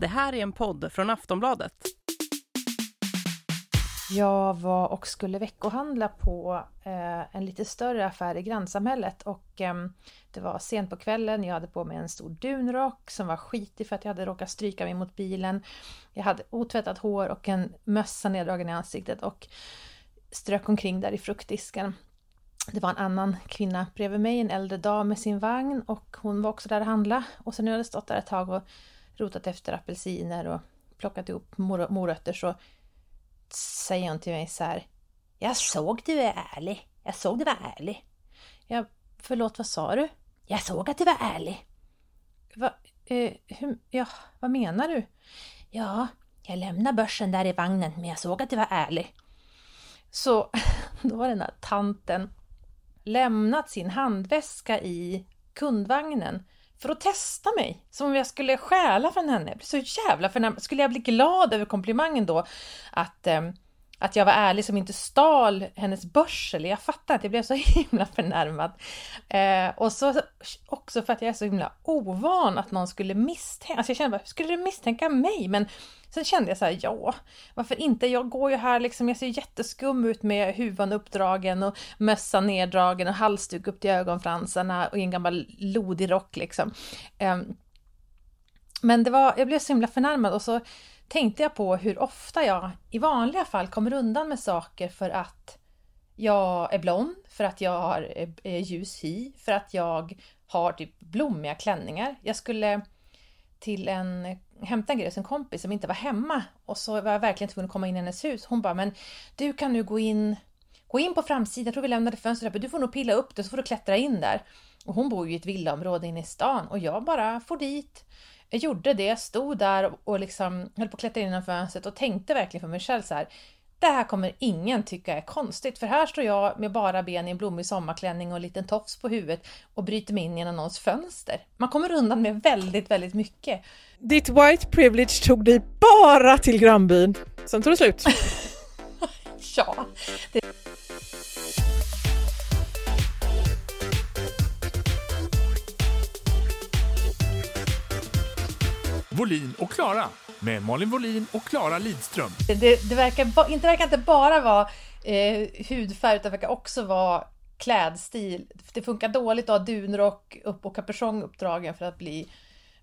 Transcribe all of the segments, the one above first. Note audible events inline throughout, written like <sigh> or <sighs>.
Det här är en podd från Aftonbladet. Jag var och skulle veckohandla på eh, en lite större affär i grannsamhället och eh, det var sent på kvällen. Jag hade på mig en stor dunrock som var skitig för att jag hade råkat stryka mig mot bilen. Jag hade otvättat hår och en mössa neddragen i ansiktet och strök omkring där i fruktdisken. Det var en annan kvinna bredvid mig, en äldre dam med sin vagn och hon var också där och handlade. Och sen när jag hade stått där ett tag och rotat efter apelsiner och plockat ihop mor morötter så säger hon till mig så här. Jag såg du är ärlig. Jag såg du var ärlig. Ja, förlåt, vad sa du? Jag såg att du var ärlig. Va, eh, hur, ja, vad menar du? Ja, jag lämnade börsen där i vagnen, men jag såg att du var ärlig. Så <laughs> då var den här tanten lämnat sin handväska i kundvagnen för att testa mig. Som om jag skulle stjäla från henne. Jag blev så jävla förnärmad. Skulle jag bli glad över komplimangen då? Att, eh, att jag var ärlig som inte stal hennes börs eller? Jag fattar att jag blev så <laughs> himla förnärmad. Eh, och så också för att jag är så himla ovan att någon skulle misstänka. Alltså jag kände bara, skulle du misstänka mig? Men Sen kände jag så här, ja, varför inte? Jag går ju här liksom, jag ser jätteskum ut med huvan uppdragen och mössan neddragen och halsduk upp till ögonfransarna och i en gammal lodig rock liksom. Um, men det var, jag blev så himla förnärmad och så tänkte jag på hur ofta jag i vanliga fall kommer undan med saker för att jag är blond, för att jag har eh, eh, ljus hy, för att jag har typ blommiga klänningar. Jag skulle till en hämta en grej hos en kompis som inte var hemma och så var jag verkligen tvungen att komma in i hennes hus. Hon bara, men du kan nu gå in, gå in på framsidan, jag tror vi lämnade fönstret öppet, du får nog pilla upp det så får du klättra in där. Och hon bor ju i ett villaområde inne i stan och jag bara får dit. Jag gjorde det, stod där och liksom höll på att klättra in genom fönstret och tänkte verkligen för mig själv så här, det här kommer ingen tycka är konstigt, för här står jag med bara ben i en blommig sommarklänning och en liten tofs på huvudet och bryter mig in genom någons fönster. Man kommer undan med väldigt, väldigt mycket. Ditt white privilege tog dig bara till grannbyn, sen tog det slut. <laughs> ja. Det... Volin och Klara med Malin Volin och Klara Lidström. Det, det verkar, inte, verkar inte bara vara eh, hudfärg utan verkar också vara klädstil. Det funkar dåligt att ha dunrock upp och kapuschong uppdragen för att bli,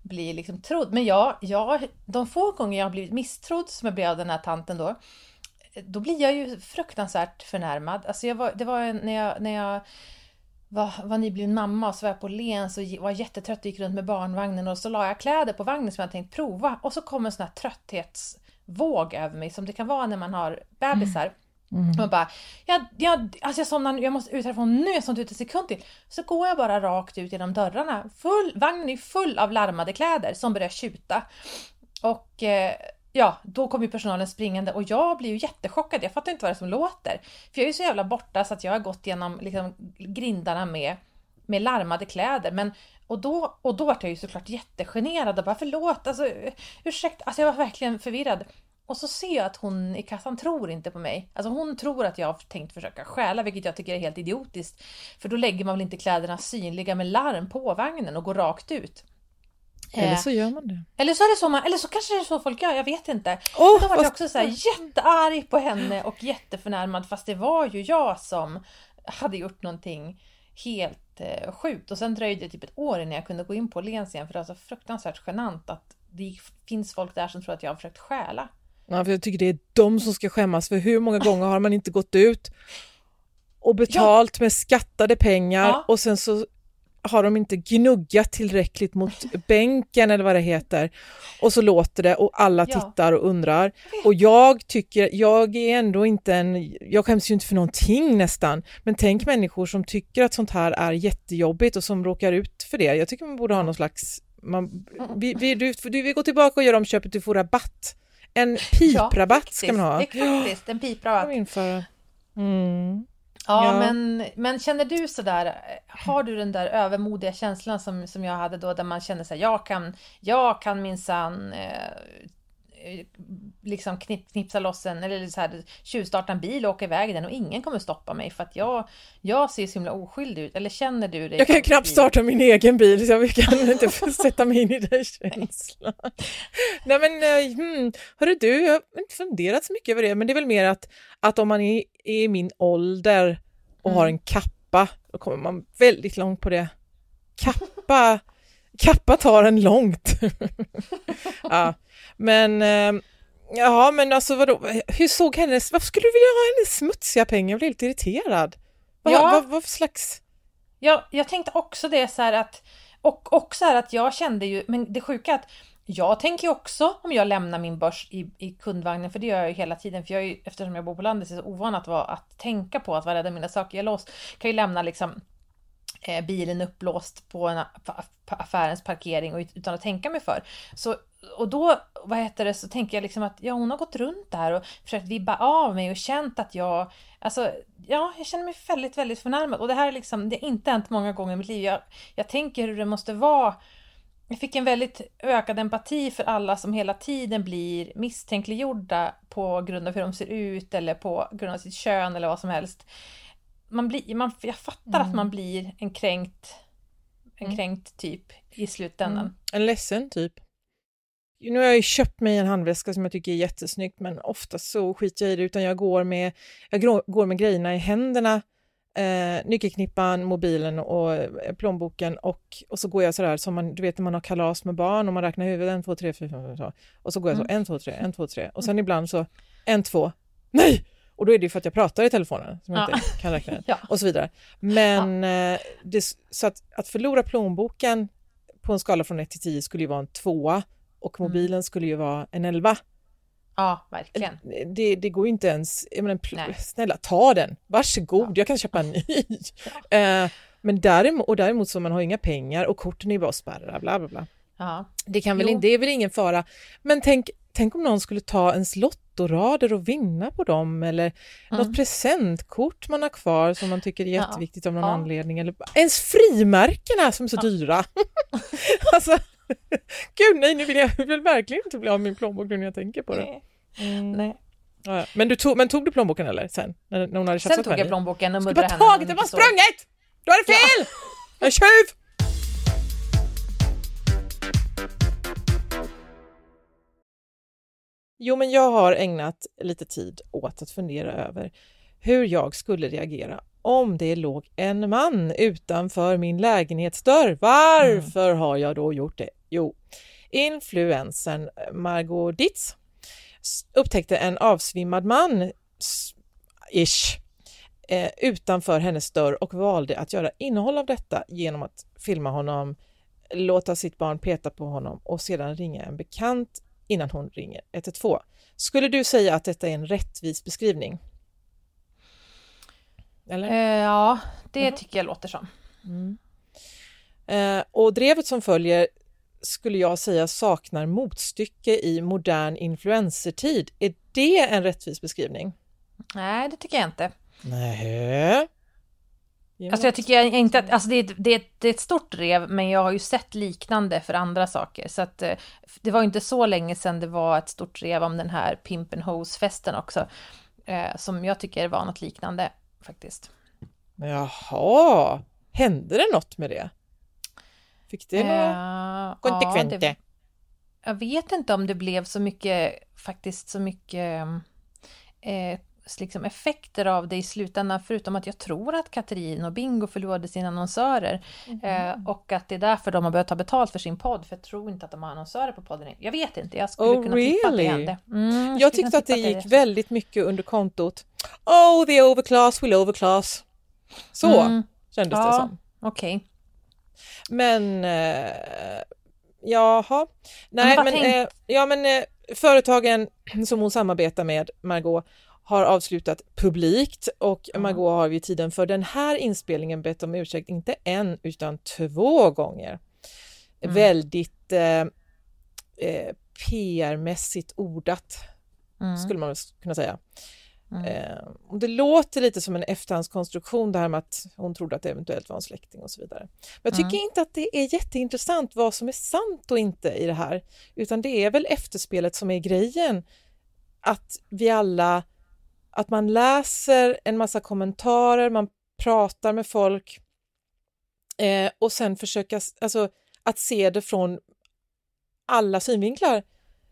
bli liksom trodd. Men ja, ja, de få gånger jag har blivit misstrodd som jag blev av den här tanten då, då blir jag ju fruktansvärt förnärmad. Alltså jag var, det var när jag, när jag var, var nybliven mamma och så var jag på Lens och var jättetrött och gick runt med barnvagnen och så la jag kläder på vagnen som jag tänkt prova och så kom en sån här trötthetsvåg över mig som det kan vara när man har bebisar. Mm. Mm. Och bara, jag, jag, alltså jag somnar jag måste ut härifrån nu, jag somnar ut en sekund till. Så går jag bara rakt ut genom dörrarna. Full, vagnen är full av larmade kläder som börjar tjuta. Och eh, ja, då kom ju personalen springande och jag blir ju jättechockad. Jag fattar inte vad det är som låter. För jag är ju så jävla borta så att jag har gått genom liksom, grindarna med, med larmade kläder. Men, och då, och då var jag ju såklart jättegenerad och bara förlåt, alltså ursäkta, alltså jag var verkligen förvirrad. Och så ser jag att hon i kassan tror inte på mig. Alltså hon tror att jag har tänkt försöka stjäla, vilket jag tycker är helt idiotiskt. För då lägger man väl inte kläderna synliga med larm på vagnen och går rakt ut. Eller så gör man det. Eller så är det så man, eller så kanske det är så folk gör, jag vet inte. Oh, då var jag också så här jättearg på henne och jätteförnärmad fast det var ju jag som hade gjort någonting helt eh, sjukt. Och sen dröjde det typ ett år innan jag kunde gå in på Lens igen för det var så fruktansvärt genant att det finns folk där som tror att jag har försökt stjäla. Ja, för jag tycker det är de som ska skämmas för hur många gånger har man inte gått ut och betalt ja. med skattade pengar ja. och sen så har de inte gnuggat tillräckligt mot bänken eller vad det heter. Och så låter det och alla ja. tittar och undrar. Och jag tycker, jag är ändå inte en, jag skäms ju inte för någonting nästan, men tänk människor som tycker att sånt här är jättejobbigt och som råkar ut för det. Jag tycker man borde ha någon slags, man, vi, vi, du, du vill gå tillbaka och göra om köpet, du får rabatt. En piprabatt ja, ska man ha. Det är faktiskt en piprabatt. Mm. Ja, ja, Men, men känner du sådär, har du den där övermodiga känslan som, som jag hade då, där man känner sig jag kan, jag kan minsann eh, liksom knip, knipsa loss en, eller så här, tjuvstarta en bil och åka iväg den och ingen kommer stoppa mig för att jag, jag ser så himla oskyldig ut. Eller känner du dig? Jag kan knappt starta min egen bil så jag kan <laughs> inte sätta mig in i den känslan. <laughs> Nej men, eh, hmm, hörru du, jag har inte funderat så mycket över det, men det är väl mer att, att om man är, är i min ålder och mm. har en kappa, då kommer man väldigt långt på det. Kappa Kappa tar en långt. <laughs> ja, men eh, ja, men alltså vadå, hur såg hennes, varför skulle du vilja ha hennes smutsiga pengar? Jag blev helt irriterad. Vad, ja. vad, vad för slags? Ja, jag tänkte också det så här att, och också här att jag kände ju, men det sjuka att jag tänker också om jag lämnar min börs i, i kundvagnen, för det gör jag ju hela tiden, för jag är ju, eftersom jag bor på landet, är så ovan att, vara, att tänka på att vara rädd mina saker. Jag lås, kan ju lämna liksom Eh, bilen uppblåst på, en, på affärens parkering och utan att tänka mig för. Så, och då, vad heter det, så tänker jag liksom att ja, hon har gått runt där och försökt vibba av mig och känt att jag, alltså, ja, jag känner mig väldigt, väldigt förnärmad. Och det här är liksom, det har inte hänt många gånger i mitt liv. Jag, jag tänker hur det måste vara jag fick en väldigt ökad empati för alla som hela tiden blir misstänkliggjorda på grund av hur de ser ut eller på grund av sitt kön eller vad som helst man blir, man, jag fattar mm. att man blir en kränkt, en mm. kränkt typ i slutändan. Mm. En ledsen typ. Nu har jag ju köpt mig en handväska som jag tycker är jättesnyggt men ofta så skiter jag i det utan jag går med, jag går med grejerna i händerna, eh, nyckelknippan, mobilen och eh, plånboken och, och så går jag sådär som man, du vet när man har kalas med barn och man räknar huvudet, en, två, tre, fyra, fem, så. och så går jag så, mm. en, två, tre, en, två, tre och sen mm. ibland så, en, två, nej! Och då är det för att jag pratar i telefonen som jag ja. inte kan räkna <laughs> ja. och så vidare. Men ja. Eh, det, så att, att förlora plånboken på en skala från 1 till 10 skulle ju vara en tvåa och mm. mobilen mm. skulle ju vara en 11. Ja, verkligen. Det, det går ju inte ens, jag menar, snälla ta den, varsågod, ja. jag kan köpa en ny. <laughs> uh, <laughs> men däremot, och däremot så man har inga pengar och korten är ju bara spärrar, bla bla bla. Ja. Det, kan väl, det är väl ingen fara. Men tänk, tänk om någon skulle ta ens lottorader och vinna på dem eller mm. något presentkort man har kvar som man tycker är jätteviktigt ja. av någon ja. anledning. Eller ens frimärkena som är så ja. dyra. <laughs> alltså, gud nej, nu vill jag vill verkligen inte bli av min plånbok nu när jag tänker på det. Mm. Nej. Ja, men, du tog, men tog du plånboken eller sen? När, när hon hade sen tog jag plånboken och muddrade henne. Du tagit den, var sprungit! Du hade fel! Ja. En tjuv! Jo, men jag har ägnat lite tid åt att fundera över hur jag skulle reagera om det låg en man utanför min lägenhetsdörr. Varför mm. har jag då gjort det? Jo, influensen Margot Ditz upptäckte en avsvimmad man, ish, eh, utanför hennes dörr och valde att göra innehåll av detta genom att filma honom, låta sitt barn peta på honom och sedan ringa en bekant innan hon ringer 112. Skulle du säga att detta är en rättvis beskrivning? Eller? Eh, ja, det mm. tycker jag låter som. Mm. Eh, och drevet som följer skulle jag säga saknar motstycke i modern influencertid. Är det en rättvis beskrivning? Nej, det tycker jag inte. Nej. Alltså jag tycker inte att, alltså det är, det, det är ett stort rev, men jag har ju sett liknande för andra saker. Så att eh, det var inte så länge sedan det var ett stort rev om den här Pimp and Hose-festen också. Eh, som jag tycker var något liknande faktiskt. Jaha, hände det något med det? Fick det några uh, konsekvenser? Ja, jag vet inte om det blev så mycket, faktiskt så mycket eh, liksom effekter av det i slutändan, förutom att jag tror att Katrin och Bingo förlorade sina annonsörer. Mm. Eh, och att det är därför de har börjat ta betalt för sin podd, för jag tror inte att de har annonsörer på podden. Jag vet inte, jag skulle oh, kunna really? tippa att det hände. Mm, jag, jag tyckte att det gick det. väldigt mycket under kontot Oh, the overclass will overclass. Så mm. kändes ja, det som. Okej. Okay. Men eh, jaha. Nej, men, men eh, ja, men eh, företagen som hon samarbetar med, Margot, har avslutat publikt och. Margot har vid tiden för den här inspelningen bett om ursäkt, inte en utan två gånger. Mm. Väldigt eh, eh, PR-mässigt ordat, mm. skulle man kunna säga. Mm. Eh, och det låter lite som en efterhandskonstruktion det här med att hon trodde att det eventuellt var en släkting och så vidare. Men jag tycker mm. inte att det är jätteintressant vad som är sant och inte i det här, utan det är väl efterspelet som är grejen. Att vi alla, att man läser en massa kommentarer, man pratar med folk eh, och sen försöka, alltså att se det från alla synvinklar.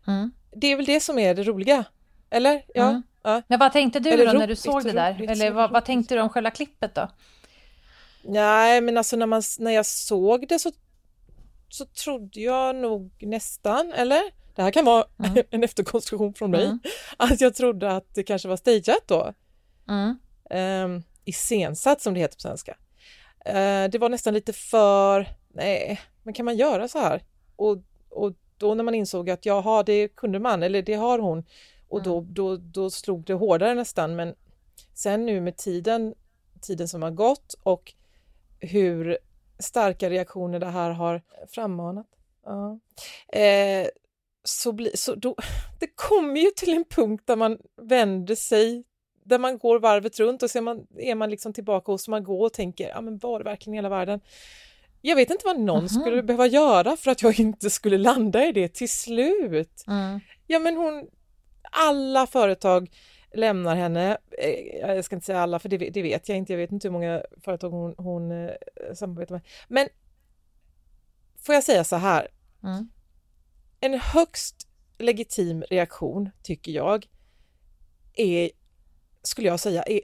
Mm. Det är väl det som är det roliga, eller? Ja. Mm. Ja. Men vad tänkte du Eller då när du såg det där? Roligt, Eller vad, vad, tänkte du om själva klippet då? Nej, men alltså när, man, när jag såg det så, så trodde jag nog nästan, eller? Det här kan vara mm. <laughs> en efterkonstruktion från mig, mm. att jag trodde att det kanske var stageat då. Mm. Um, iscensatt som det heter på svenska. Uh, det var nästan lite för, nej, men kan man göra så här? Och, och då när man insåg att jaha, det kunde man, eller det har hon, och då, mm. då, då slog det hårdare nästan. Men sen nu med tiden, tiden som har gått och hur starka reaktioner det här har frammanat. Ja. Eh, så, bli, så då, <sighs> det kommer ju till en punkt där man vänder sig, där man går varvet runt och så är man, är man liksom tillbaka hos man går och tänker, ja men var det verkligen hela världen? Jag vet inte vad någon mm -hmm. skulle behöva göra för att jag <laughs> inte skulle landa i det till slut. Mm. Ja men hon, alla företag lämnar henne. Eh, jag ska inte säga alla, för det, det vet jag inte. Jag vet inte hur många företag hon, hon eh, samarbetar med. Men får jag säga så här? Mm. En högst legitim reaktion, tycker jag, är, skulle jag säga, är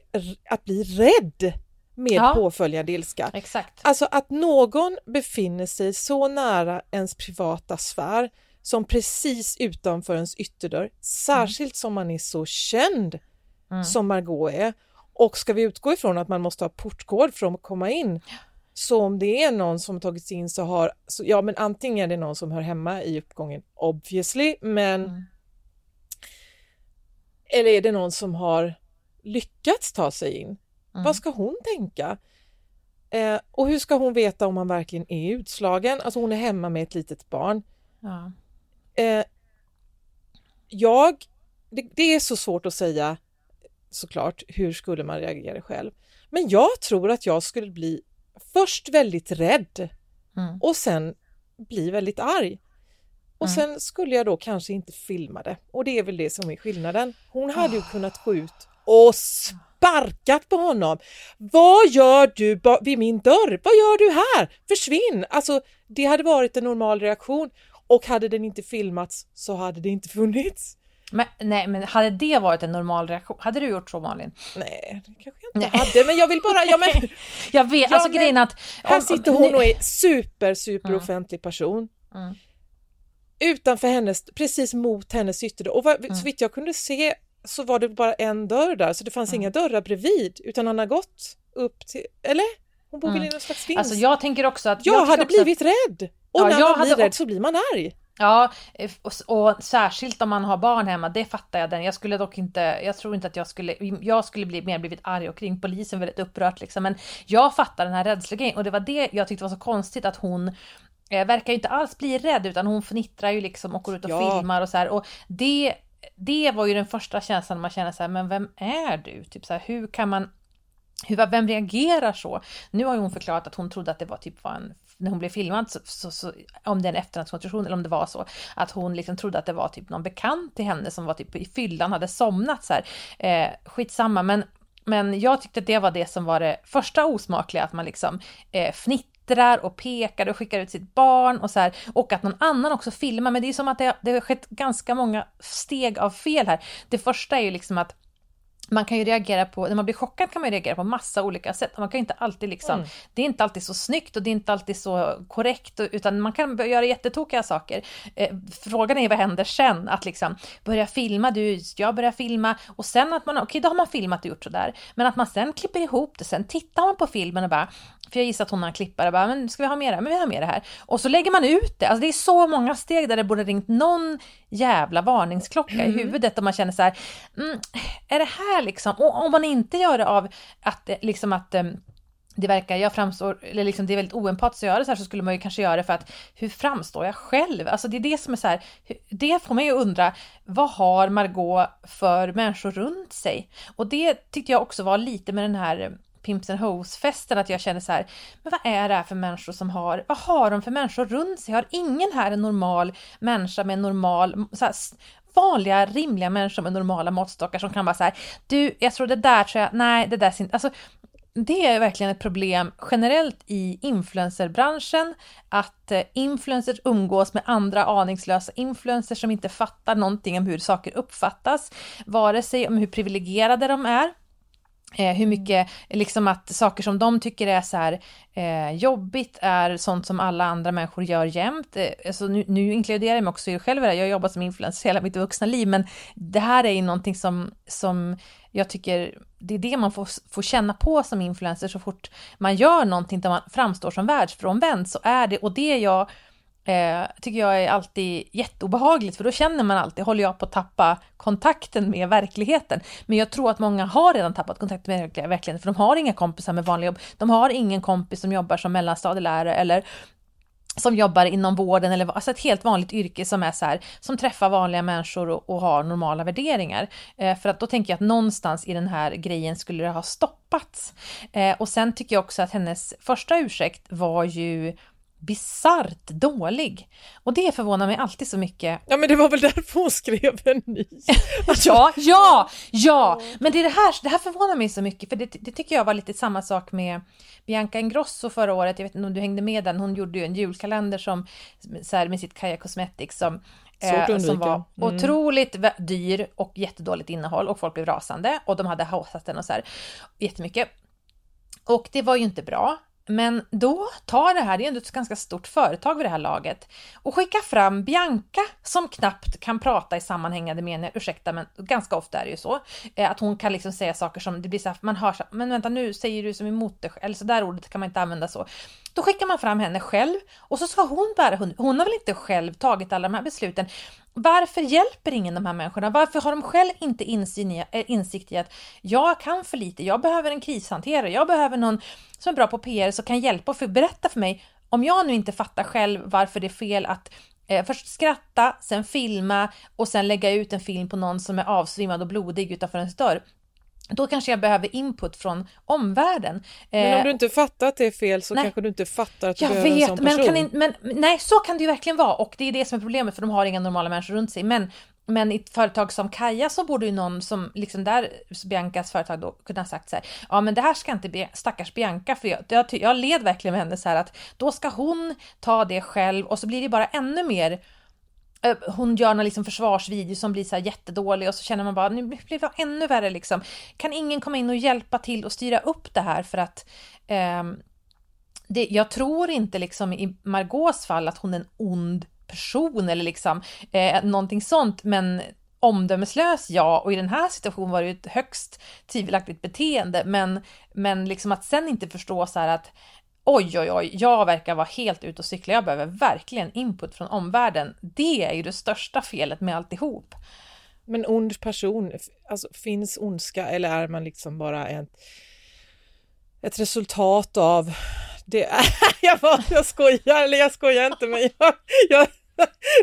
att bli rädd med ja. påföljande ilska. Exakt. Alltså att någon befinner sig så nära ens privata sfär som precis utanför ens ytterdörr, särskilt som man är så känd mm. som Margot är. Och ska vi utgå ifrån att man måste ha portkod för att komma in, så om det är någon som tagit sig in så har, så, ja men antingen är det någon som hör hemma i uppgången obviously, men mm. eller är det någon som har lyckats ta sig in? Mm. Vad ska hon tänka? Eh, och hur ska hon veta om man verkligen är utslagen? Alltså hon är hemma med ett litet barn. Ja. Eh, jag, det, det, är så svårt att säga såklart, hur skulle man reagera själv? Men jag tror att jag skulle bli först väldigt rädd mm. och sen bli väldigt arg. Och mm. sen skulle jag då kanske inte filma det och det är väl det som är skillnaden. Hon hade ju kunnat gå ut och sparkat på honom. Vad gör du vid min dörr? Vad gör du här? Försvinn! Alltså, det hade varit en normal reaktion och hade den inte filmats så hade det inte funnits. Men, nej, men hade det varit en normal reaktion? Hade du gjort så Malin? Nej, det kanske jag inte nej. hade, men jag vill bara... Ja, men, <laughs> jag vet, ja, alltså grejen att... Här sitter hon och är super, super mm. offentlig person. Mm. Utanför hennes, precis mot hennes ytterdörr. Och vad, mm. så vitt jag kunde se så var det bara en dörr där, så det fanns mm. inga dörrar bredvid, utan han har gått upp till... Eller? Hon bor väl i någon slags vinst? Alltså jag tänker också att... Jag, jag hade blivit att... rädd! Och ja, när man blir rädd så blir man arg. Ja, och, och, särskilt om man har barn hemma, det fattar jag. Den. Jag skulle dock inte, jag tror inte att jag skulle, jag skulle bli mer blivit arg och kring polisen väldigt upprört liksom. Men jag fattar den här rädslegrejen och det var det jag tyckte var så konstigt att hon eh, verkar ju inte alls bli rädd utan hon fnittrar ju liksom och går ut och ja. filmar och så här. Och det, det var ju den första känslan man känner så här, men vem är du? Typ så här, hur kan man hur, vem reagerar så? Nu har hon förklarat att hon trodde att det var typ var en när hon blev filmad, så, så, så, om det är en efterhandskonstruktion eller om det var så, att hon liksom trodde att det var typ någon bekant till henne som var typ i fyllan, hade somnat så här. Eh, skitsamma, men, men jag tyckte att det var det som var det första osmakliga, att man liksom eh, fnittrar och pekar och skickar ut sitt barn och så här, och att någon annan också filmar, men det är som att det, det har skett ganska många steg av fel här. Det första är ju liksom att man kan ju reagera på, när man blir chockad kan man ju reagera på massa olika sätt. Man kan inte alltid liksom, mm. det är inte alltid så snyggt och det är inte alltid så korrekt, utan man kan göra jättetokiga saker. Eh, frågan är vad händer sen? Att liksom börja filma, du, jag börjar filma och sen att man, okej okay, då har man filmat och gjort sådär, men att man sen klipper ihop det, sen tittar man på filmen och bara, för jag gissar att hon har en klippare, bara, men ska vi ha här? Men vi har det här. Och så lägger man ut det, alltså det är så många steg där det borde ringt någon jävla varningsklocka mm. i huvudet och man känner så här, mm, är det här liksom, och om man inte gör det av att, eh, liksom att ehm, det verkar, jag framstår, eller liksom det är väldigt oempatiskt att göra så här så skulle man ju kanske göra det för att hur framstår jag själv? Alltså det är det som är så här, det får mig att undra, vad har Margot för människor runt sig? Och det tyckte jag också var lite med den här eh, Pimps and Hoes-festen, att jag känner så här, men vad är det här för människor som har, vad har de för människor runt sig? Har ingen här en normal människa med en normal, så här, vanliga, rimliga människor med normala måttstockar som kan vara så här, du, jag tror det där tror jag, nej, det där, alltså det är verkligen ett problem generellt i influencerbranschen, att eh, influencers umgås med andra aningslösa influencers som inte fattar någonting om hur saker uppfattas, vare sig om hur privilegierade de är, Eh, hur mycket, liksom att saker som de tycker är så här eh, jobbigt är sånt som alla andra människor gör jämt. Eh, alltså nu, nu inkluderar jag mig också själv det, jag har jobbat som influencer hela mitt vuxna liv, men det här är ju någonting som, som jag tycker, det är det man får, får känna på som influencer så fort man gör någonting där man framstår som världsfrånvänd så är det, och det är jag eh, tycker jag är alltid jätteobehagligt för då känner man alltid, håller jag på att tappa kontakten med verkligheten? Men jag tror att många har redan tappat kontakten med verkligheten för de har inga kompisar med vanliga jobb. De har ingen kompis som jobbar som mellanstadielärare eller som jobbar inom vården eller alltså ett helt vanligt yrke som är så här, som träffar vanliga människor och, och har normala värderingar. Eh, för att då tänker jag att någonstans i den här grejen skulle det ha stoppats. Eh, och sen tycker jag också att hennes första ursäkt var ju bisarrt dålig. Och det förvånar mig alltid så mycket. Ja men det var väl därför hon skrev en ny. <laughs> ja, ja, ja! Men det, är det, här, det här förvånar mig så mycket för det, det, tycker jag var lite samma sak med Bianca Ingrosso förra året. Jag vet inte om du hängde med den. Hon gjorde ju en julkalender som, så här, med sitt Kaja Cosmetics som Eh, som var mm. otroligt dyr och jättedåligt innehåll och folk blev rasande och de hade haussat den och så här jättemycket. Och det var ju inte bra. Men då tar det här, det är ändå ett ganska stort företag vid det här laget, och skickar fram Bianca som knappt kan prata i sammanhängande meningar, ursäkta men ganska ofta är det ju så, eh, att hon kan liksom säga saker som det blir så här, man hör så men vänta nu säger du som emot dig eller så där ordet kan man inte använda så. Då skickar man fram henne själv och så ska hon bära hon, Hon har väl inte själv tagit alla de här besluten. Varför hjälper ingen de här människorna? Varför har de själv inte i, eh, insikt i att jag kan för lite, jag behöver en krishanterare, jag behöver någon som är bra på PR som kan hjälpa och för berätta för mig om jag nu inte fattar själv varför det är fel att eh, först skratta, sen filma och sen lägga ut en film på någon som är avsvimmad och blodig utanför ens dörr då kanske jag behöver input från omvärlden. Men om eh, du inte fattar att det är fel så nej. kanske du inte fattar att du jag behöver vet, en sån person. Men, in, men nej, så kan det ju verkligen vara och det är det som är problemet för de har inga normala människor runt sig. Men, men i ett företag som Kaja så borde ju någon som, liksom där Biancas företag då kunna ha sagt så här, ja men det här ska inte stackars Bianca, för jag, jag, jag led verkligen med henne så här att då ska hon ta det själv och så blir det bara ännu mer Eh, hon gör någon liksom försvarsvideo som blir så här jättedålig och så känner man bara nu blir det ännu värre liksom. Kan ingen komma in och hjälpa till och styra upp det här för att eh, det, jag tror inte liksom i Margaux fall att hon är en ond person eller liksom eh, någonting sånt men omdömeslös, ja, och i den här situationen var det ju ett högst tvivelaktigt beteende, men, men liksom att sen inte förstå så här att oj, oj, oj, jag verkar vara helt ute och cykla, jag behöver verkligen input från omvärlden. Det är ju det största felet med alltihop. Men ond person, alltså finns ondska eller är man liksom bara ett, ett resultat av det? <laughs> jag, bara, jag skojar, eller jag skojar inte, men jag, jag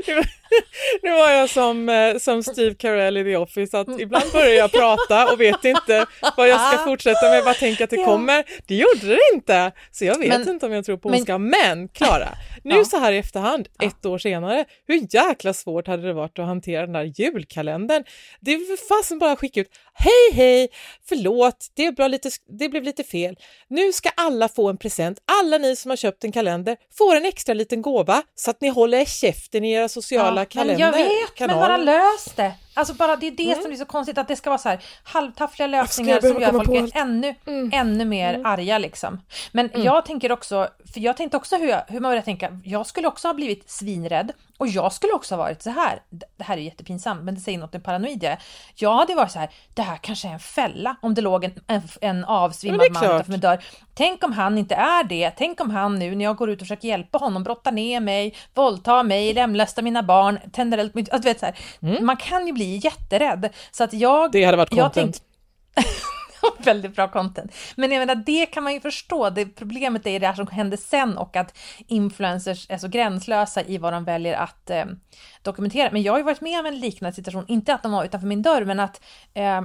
<laughs> <laughs> nu var jag som, eh, som Steve Carell i The Office, att ibland börjar jag prata och vet inte vad jag ska fortsätta med, vad tänker att det kommer. Det gjorde det inte, så jag vet men, inte om jag tror på ondska. Men, men Klara, nu ja. så här i efterhand, ett år senare, hur jäkla svårt hade det varit att hantera den där julkalendern? Det är fasen bara skicka ut, hej hej, förlåt, det, bra lite, det blev lite fel. Nu ska alla få en present, alla ni som har köpt en kalender får en extra liten gåva så att ni håller käften i era sociala kalender. Men jag vet, kanaler. men bara lös det! Alltså bara det är det mm. som är så konstigt att det ska vara så här halvtaffliga lösningar som gör folk ännu, mm. ännu mer mm. arga liksom. Men mm. jag tänker också, för jag tänkte också hur, hur man börjar tänka, jag skulle också ha blivit svinrädd och jag skulle också ha varit så här. Det här är jättepinsamt, men det säger något om paranoid jag Jag hade varit så här, det här kanske är en fälla om det låg en, en, en avsvimmad man utanför min dörr. Tänk om han inte är det. Tänk om han nu när jag går ut och försöker hjälpa honom brottar ner mig, våldtar mig, lemlästar mina barn, tänder eld på mitt... Alltså, vet, så här, mm. Man kan ju bli jätterädd. Så att jag... Det hade varit content. <laughs> Väldigt bra content. Men jag menar, det kan man ju förstå. Det, problemet är det här som hände sen och att influencers är så gränslösa i vad de väljer att eh, dokumentera. Men jag har ju varit med om en liknande situation, inte att de var utanför min dörr, men att eh,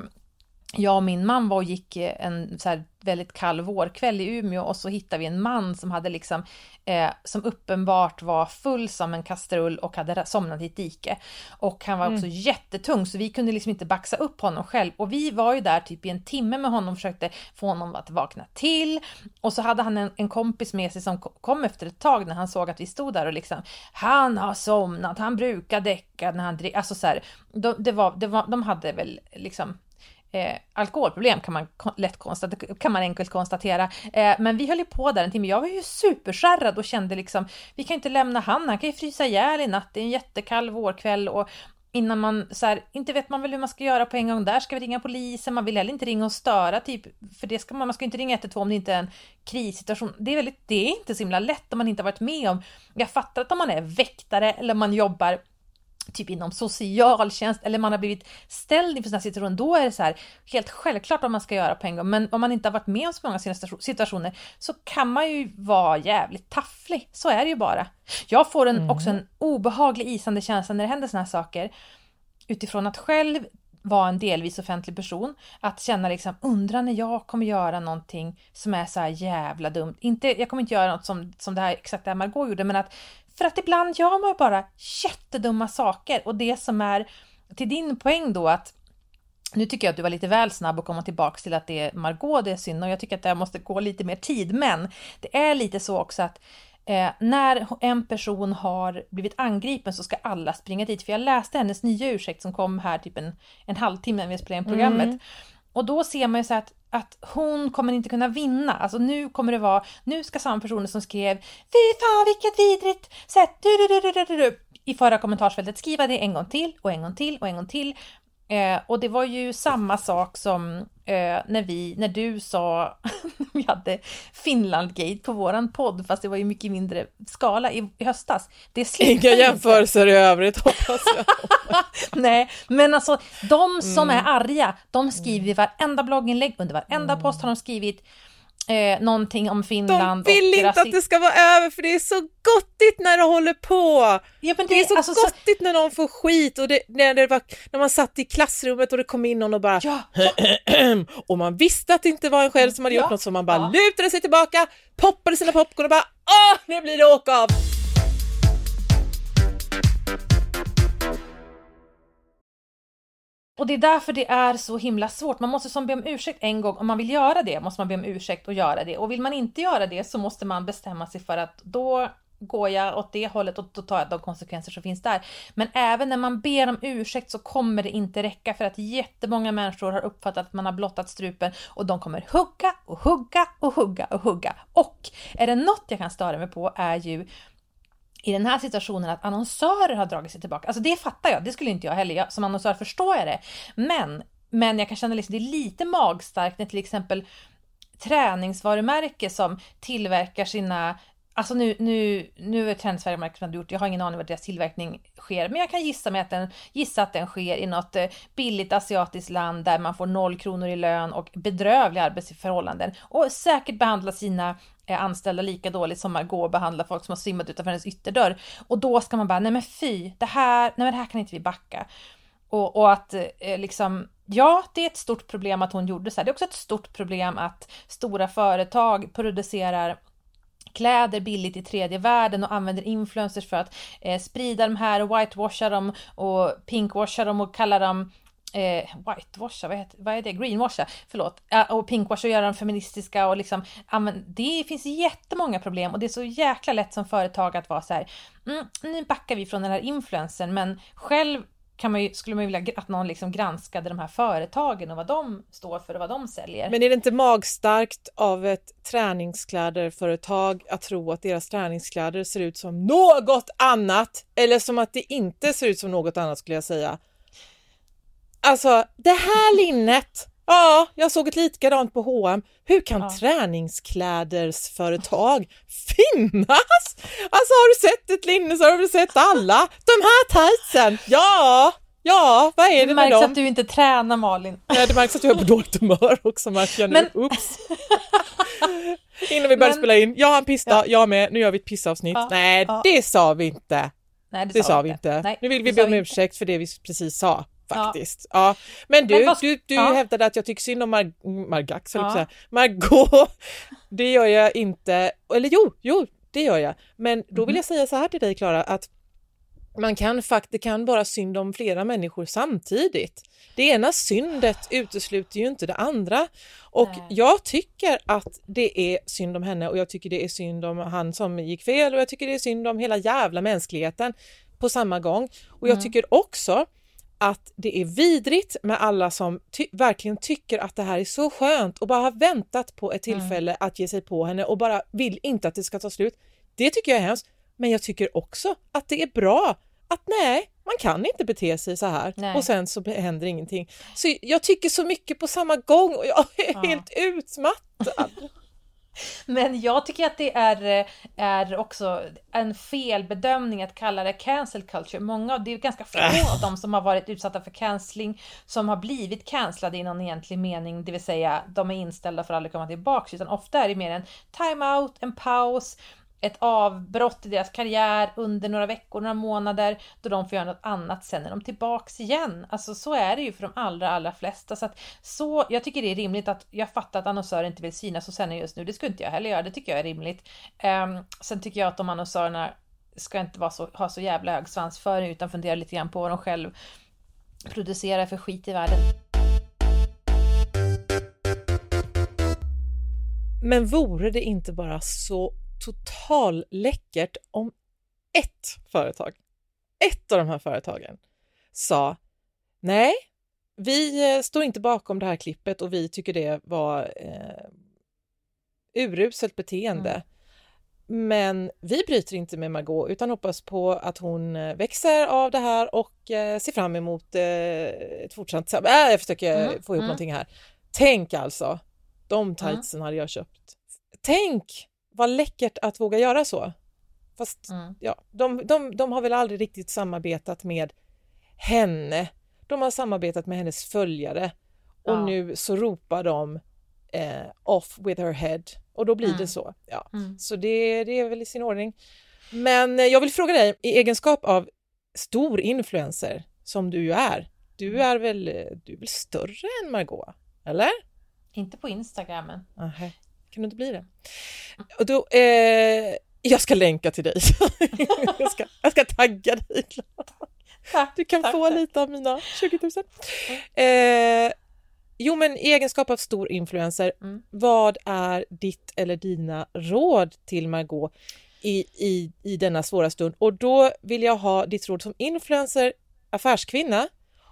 jag och min man var och gick en så här väldigt kall vårkväll i Umeå och så hittade vi en man som hade liksom, eh, som uppenbart var full som en kastrull och hade somnat i ett dike. Och han var också mm. jättetung så vi kunde liksom inte baxa upp honom själv och vi var ju där typ i en timme med honom och försökte få honom att vakna till. Och så hade han en, en kompis med sig som kom efter ett tag när han såg att vi stod där och liksom, han har somnat, han brukar däcka när han dricker, alltså så här, de, det var, det var, de hade väl liksom Eh, alkoholproblem kan man lätt konstatera, kan man enkelt konstatera. Eh, men vi höll ju på där en timme. Jag var ju superskärrad och kände liksom, vi kan inte lämna han, han kan ju frysa ihjäl i natt, det är en jättekall vårkväll och innan man så här, inte vet man väl hur man ska göra på en gång där, ska vi ringa polisen, man vill heller inte ringa och störa typ, för det ska man, man ska inte ringa 112 om det inte är en krissituation. Det är väldigt, det är inte så himla lätt om man inte har varit med om, jag fattar att om man är väktare eller man jobbar typ inom socialtjänst eller man har blivit ställd inför sådana situationer, då är det så här helt självklart vad man ska göra på en gång. Men om man inte har varit med om så många situationer så kan man ju vara jävligt tafflig. Så är det ju bara. Jag får en, mm. också en obehaglig isande känsla när det händer sådana här saker utifrån att själv vara en delvis offentlig person, att känna liksom undra när jag kommer göra någonting som är så här jävla dumt. Inte, jag kommer inte göra något som, som det här exakt det här Margot gjorde, men att för att ibland gör man ju bara jättedumma saker och det som är till din poäng då att nu tycker jag att du var lite väl snabb att komma tillbaka till att det är Margot det är synd och jag tycker att det måste gå lite mer tid. Men det är lite så också att eh, när en person har blivit angripen så ska alla springa dit. För jag läste hennes nya ursäkt som kom här typ en, en halvtimme när vi spelade in programmet. Mm. Och då ser man ju så att, att hon kommer inte kunna vinna. Alltså nu kommer det vara, nu ska samma personer som skrev Fy fan vilket vidrigt sätt du, du, du, du, du, du, i förra kommentarsfältet skriva det en gång till och en gång till och en gång till. Eh, och det var ju samma sak som eh, när, vi, när du sa, <laughs> vi hade Finlandgate på våran podd, fast det var ju mycket mindre skala i, i höstas. Det Inga jämförelser i övrigt hoppas jag. <laughs> Nej, men alltså de som mm. är arga, de skriver i varenda blogginlägg, under varenda mm. post har de skrivit eh, någonting om Finland. De vill inte att det ska vara över för det är så gottigt när det håller på. Ja, det, det, är så alltså, gottigt så... när någon får skit och det, när, det var, när man satt i klassrummet och det kom in någon och bara ja. <clears throat> och man visste att det inte var en själv som hade gjort ja. något så man bara ja. lutade sig tillbaka, poppade sina popcorn och bara åh, nu blir det åka av. Och det är därför det är så himla svårt. Man måste som be om ursäkt en gång, om man vill göra det måste man be om ursäkt och göra det. Och vill man inte göra det så måste man bestämma sig för att då går jag åt det hållet och då tar jag de konsekvenser som finns där. Men även när man ber om ursäkt så kommer det inte räcka för att jättemånga människor har uppfattat att man har blottat strupen och de kommer hugga och hugga och hugga och hugga. Och är det något jag kan störa mig på är ju i den här situationen att annonsörer har dragit sig tillbaka. Alltså det fattar jag, det skulle inte jag heller. Jag, som annonsör förstår jag det. Men, men jag kan känna liksom, det är lite magstarkt när till exempel träningsvarumärke som tillverkar sina Alltså nu, nu, nu är träningsvarumärket du gjort, jag har ingen aning vad deras tillverkning sker, men jag kan gissa, med att den, gissa att den sker i något eh, billigt asiatiskt land där man får noll kronor i lön och bedrövliga arbetsförhållanden och säkert behandlar sina eh, anställda lika dåligt som Margot behandlar folk som har svimmat utanför hennes ytterdörr. Och då ska man bara, nej men fy, det här, nej men det här kan inte vi backa. Och, och att eh, liksom, ja, det är ett stort problem att hon gjorde så här. Det är också ett stort problem att stora företag producerar kläder billigt i tredje världen och använder influencers för att eh, sprida de här och whitewasha dem och pinkwasha dem och kalla dem eh, whitewasha, vad, heter, vad är det? Greenwasha, förlåt. och pinkwasha och göra dem feministiska och liksom, det finns jättemånga problem och det är så jäkla lätt som företag att vara så här, mm, nu backar vi från den här influensen men själv kan man ju, skulle man ju vilja att någon liksom granskade de här företagen och vad de står för och vad de säljer. Men är det inte magstarkt av ett träningskläderföretag att tro att deras träningskläder ser ut som något annat eller som att det inte ser ut som något annat skulle jag säga? Alltså, det här linnet, ja, jag såg ett likadant på H&M. Hur kan ja. träningsklädersföretag <laughs> finnas? Alltså har du sett ett linne så har du sett alla. De här tightsen, ja! Ja, vad är det, det med märks dem? att du inte tränar Malin. Nej, det märks att jag är på dåligt humör också märker jag nu. Men- Oops. Innan vi började Men- spela in, jag har en pista, Ja. jag med, nu gör vi ett pissavsnitt. Ja, Nej, ja. det sa vi inte. Nej, Det sa vi inte. Nej, nu vill vi det be om vi inte. ursäkt för det vi precis sa. Ja. Faktiskt. Ja. Men du, Men vad- du, du ja. hävdade att jag tycker synd om Mar- Margax, Ja. Margot. <laughs> Det gör jag inte. Eller jo, jo, det gör jag. Men då Mhm. vill jag säga så här till dig Klara, att man kan faktiskt, det kan bara synd om flera människor samtidigt. Det ena syndet utesluter ju inte det andra. Och Nej. jag tycker att det är synd om henne och jag tycker det är synd om han som gick fel och jag tycker det är synd om hela jävla mänskligheten på samma gång. Och jag Mm. tycker också att det är vidrigt med alla som ty- verkligen tycker att det här är så skönt och bara har väntat på ett Mm. tillfälle att ge sig på henne och bara vill inte att det ska ta slut. Det tycker jag är hemskt. Men jag tycker också att det är bra att nej, man kan inte bete sig så här Nej. och sen så händer ingenting. Så jag tycker så mycket på samma gång och jag är Ja. helt utmattad. Men jag tycker att det är, är också en felbedömning att kalla det cancel culture. Många, det är ganska få Äh. av dem som har varit utsatta för cancelling som har blivit cancellade i någon egentlig mening, det vill säga de är inställda för att aldrig komma tillbaka, utan ofta är det mer en time-out, en paus, ett avbrott i deras karriär under några veckor, några månader då de får göra något annat sen är de tillbaks igen. Alltså så är det ju för de allra, allra flesta. Så att så, jag tycker det är rimligt att jag fattar att annonsörer inte vill synas och sända just nu. Det skulle inte jag heller göra. Det tycker jag är rimligt. Um, sen tycker jag att de annonsörerna ska inte vara så, ha så jävla hög svansföring utan fundera lite grann på vad de själv producerar för skit i världen. Men vore det inte bara så total läckert om ett företag, ett av de här företagen sa nej, vi eh, står inte bakom det här klippet och vi tycker det var eh, uruselt beteende. Mm. Men vi bryter inte med Margot utan hoppas på att hon eh, växer av det här och eh, ser fram emot eh, ett fortsatt äh, Jag försöker Mm, få ihop mm. någonting här. Tänk alltså, de tightsen hade jag köpt. Tänk vad läckert att våga göra så. Fast Mm. ja, de, de, de har väl aldrig riktigt samarbetat med henne. De har samarbetat med hennes följare och Ja. nu så ropar de eh, off with her head och då blir Mm. det så. Ja. Mm. Så det, det är väl i sin ordning. Men eh, jag vill fråga dig, i egenskap av stor influencer som du ju är, du Mm. är väl, eh, du är väl större än Margot? Eller? Inte på Instagramen. Nähä, kan du inte bli det? Och då, eh, jag ska länka till dig. <laughs> jag, ska, jag ska tagga dig. Tack, Du kan tack, få tack. lite av mina 20 000. Eh, jo, men i egenskap av stor influencer, Mm. vad är ditt eller dina råd till Margot i, i, i denna svåra stund? Och då vill jag ha ditt råd som influencer, affärskvinna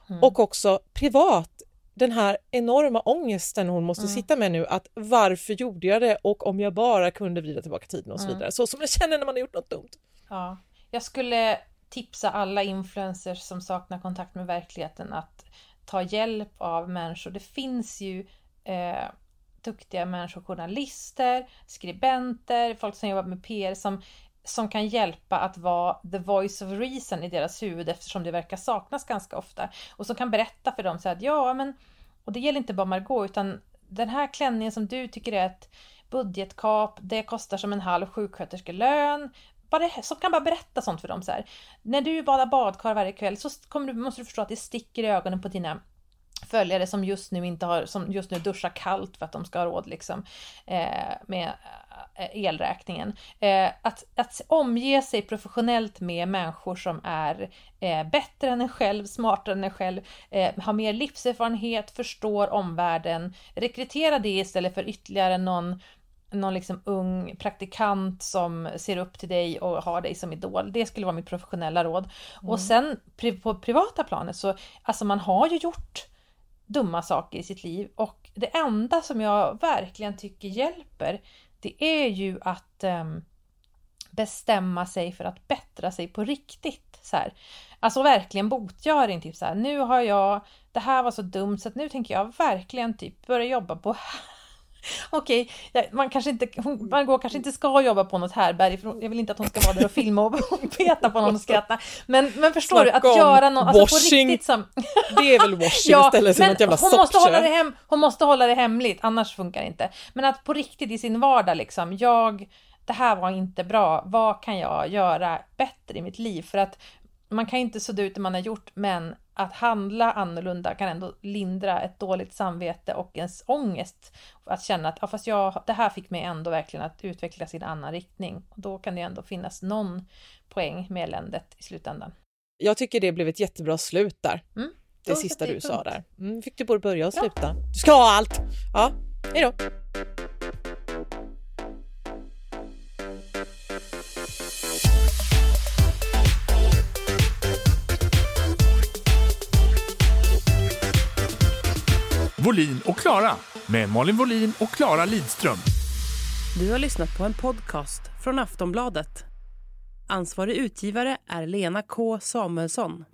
Mm. och också privat. Den här enorma ångesten hon måste Mm. sitta med nu, att varför gjorde jag det och om jag bara kunde vrida tillbaka tiden och så Mm. vidare. Så som man känner när man har gjort något dumt. Ja, jag skulle tipsa alla influencers som saknar kontakt med verkligheten att ta hjälp av människor. Det finns ju eh, duktiga människor, journalister, skribenter, folk som jobbar med PR som, som kan hjälpa att vara the voice of reason i deras huvud eftersom det verkar saknas ganska ofta. Och som kan berätta för dem så att ja, men och det gäller inte bara Margot utan den här klänningen som du tycker är ett budgetkap, det kostar som en halv sjuksköterskelön. Bara, som kan bara berätta sånt för dem så här. När du badar badkar varje kväll så kommer du, måste du förstå att det sticker i ögonen på dina följare som just nu inte har, som just nu duschar kallt för att de ska ha råd liksom eh, med eh, elräkningen. Eh, att, att omge sig professionellt med människor som är eh, bättre än en själv, smartare än en själv, eh, har mer livserfarenhet, förstår omvärlden. Rekrytera det istället för ytterligare någon någon liksom ung praktikant som ser upp till dig och har dig som idol. Det skulle vara mitt professionella råd. Och sen på privata planet så, alltså man har ju gjort dumma saker i sitt liv och det enda som jag verkligen tycker hjälper det är ju att ehm, bestämma sig för att bättra sig på riktigt. Så här. Alltså verkligen botgöring, typ så här. Nu har jag, det här var så dumt så att nu tänker jag verkligen typ börja jobba på Okej, okay, man kanske inte, hon, Margot kanske inte ska jobba på något härberg, för jag vill inte att hon ska vara där och filma och peta på någon och skratta. Men, men förstår Snacka du, att göra något, alltså washing. på riktigt som... <laughs> Det är väl washing ja, istället för något jävla hon måste, hålla det hem, hon måste hålla det hemligt, annars funkar det inte. Men att på riktigt i sin vardag liksom, jag, det här var inte bra, vad kan jag göra bättre i mitt liv? För att man kan inte sudda ut det man har gjort, men att handla annorlunda kan ändå lindra ett dåligt samvete och ens ångest. Att känna att ja, fast jag, det här fick mig ändå verkligen att utvecklas i en annan riktning. Och då kan det ändå finnas någon poäng med eländet i slutändan. Jag tycker det blev ett jättebra slut där. Mm, det sista du sa där. Mm, fick du både börja och sluta. Ja. Du ska ha allt! Ja, hejdå! Volin och Klara med Malin Volin och Klara Lidström. Du har lyssnat på en podcast från Aftonbladet. Ansvarig utgivare är Lena K Samuelsson.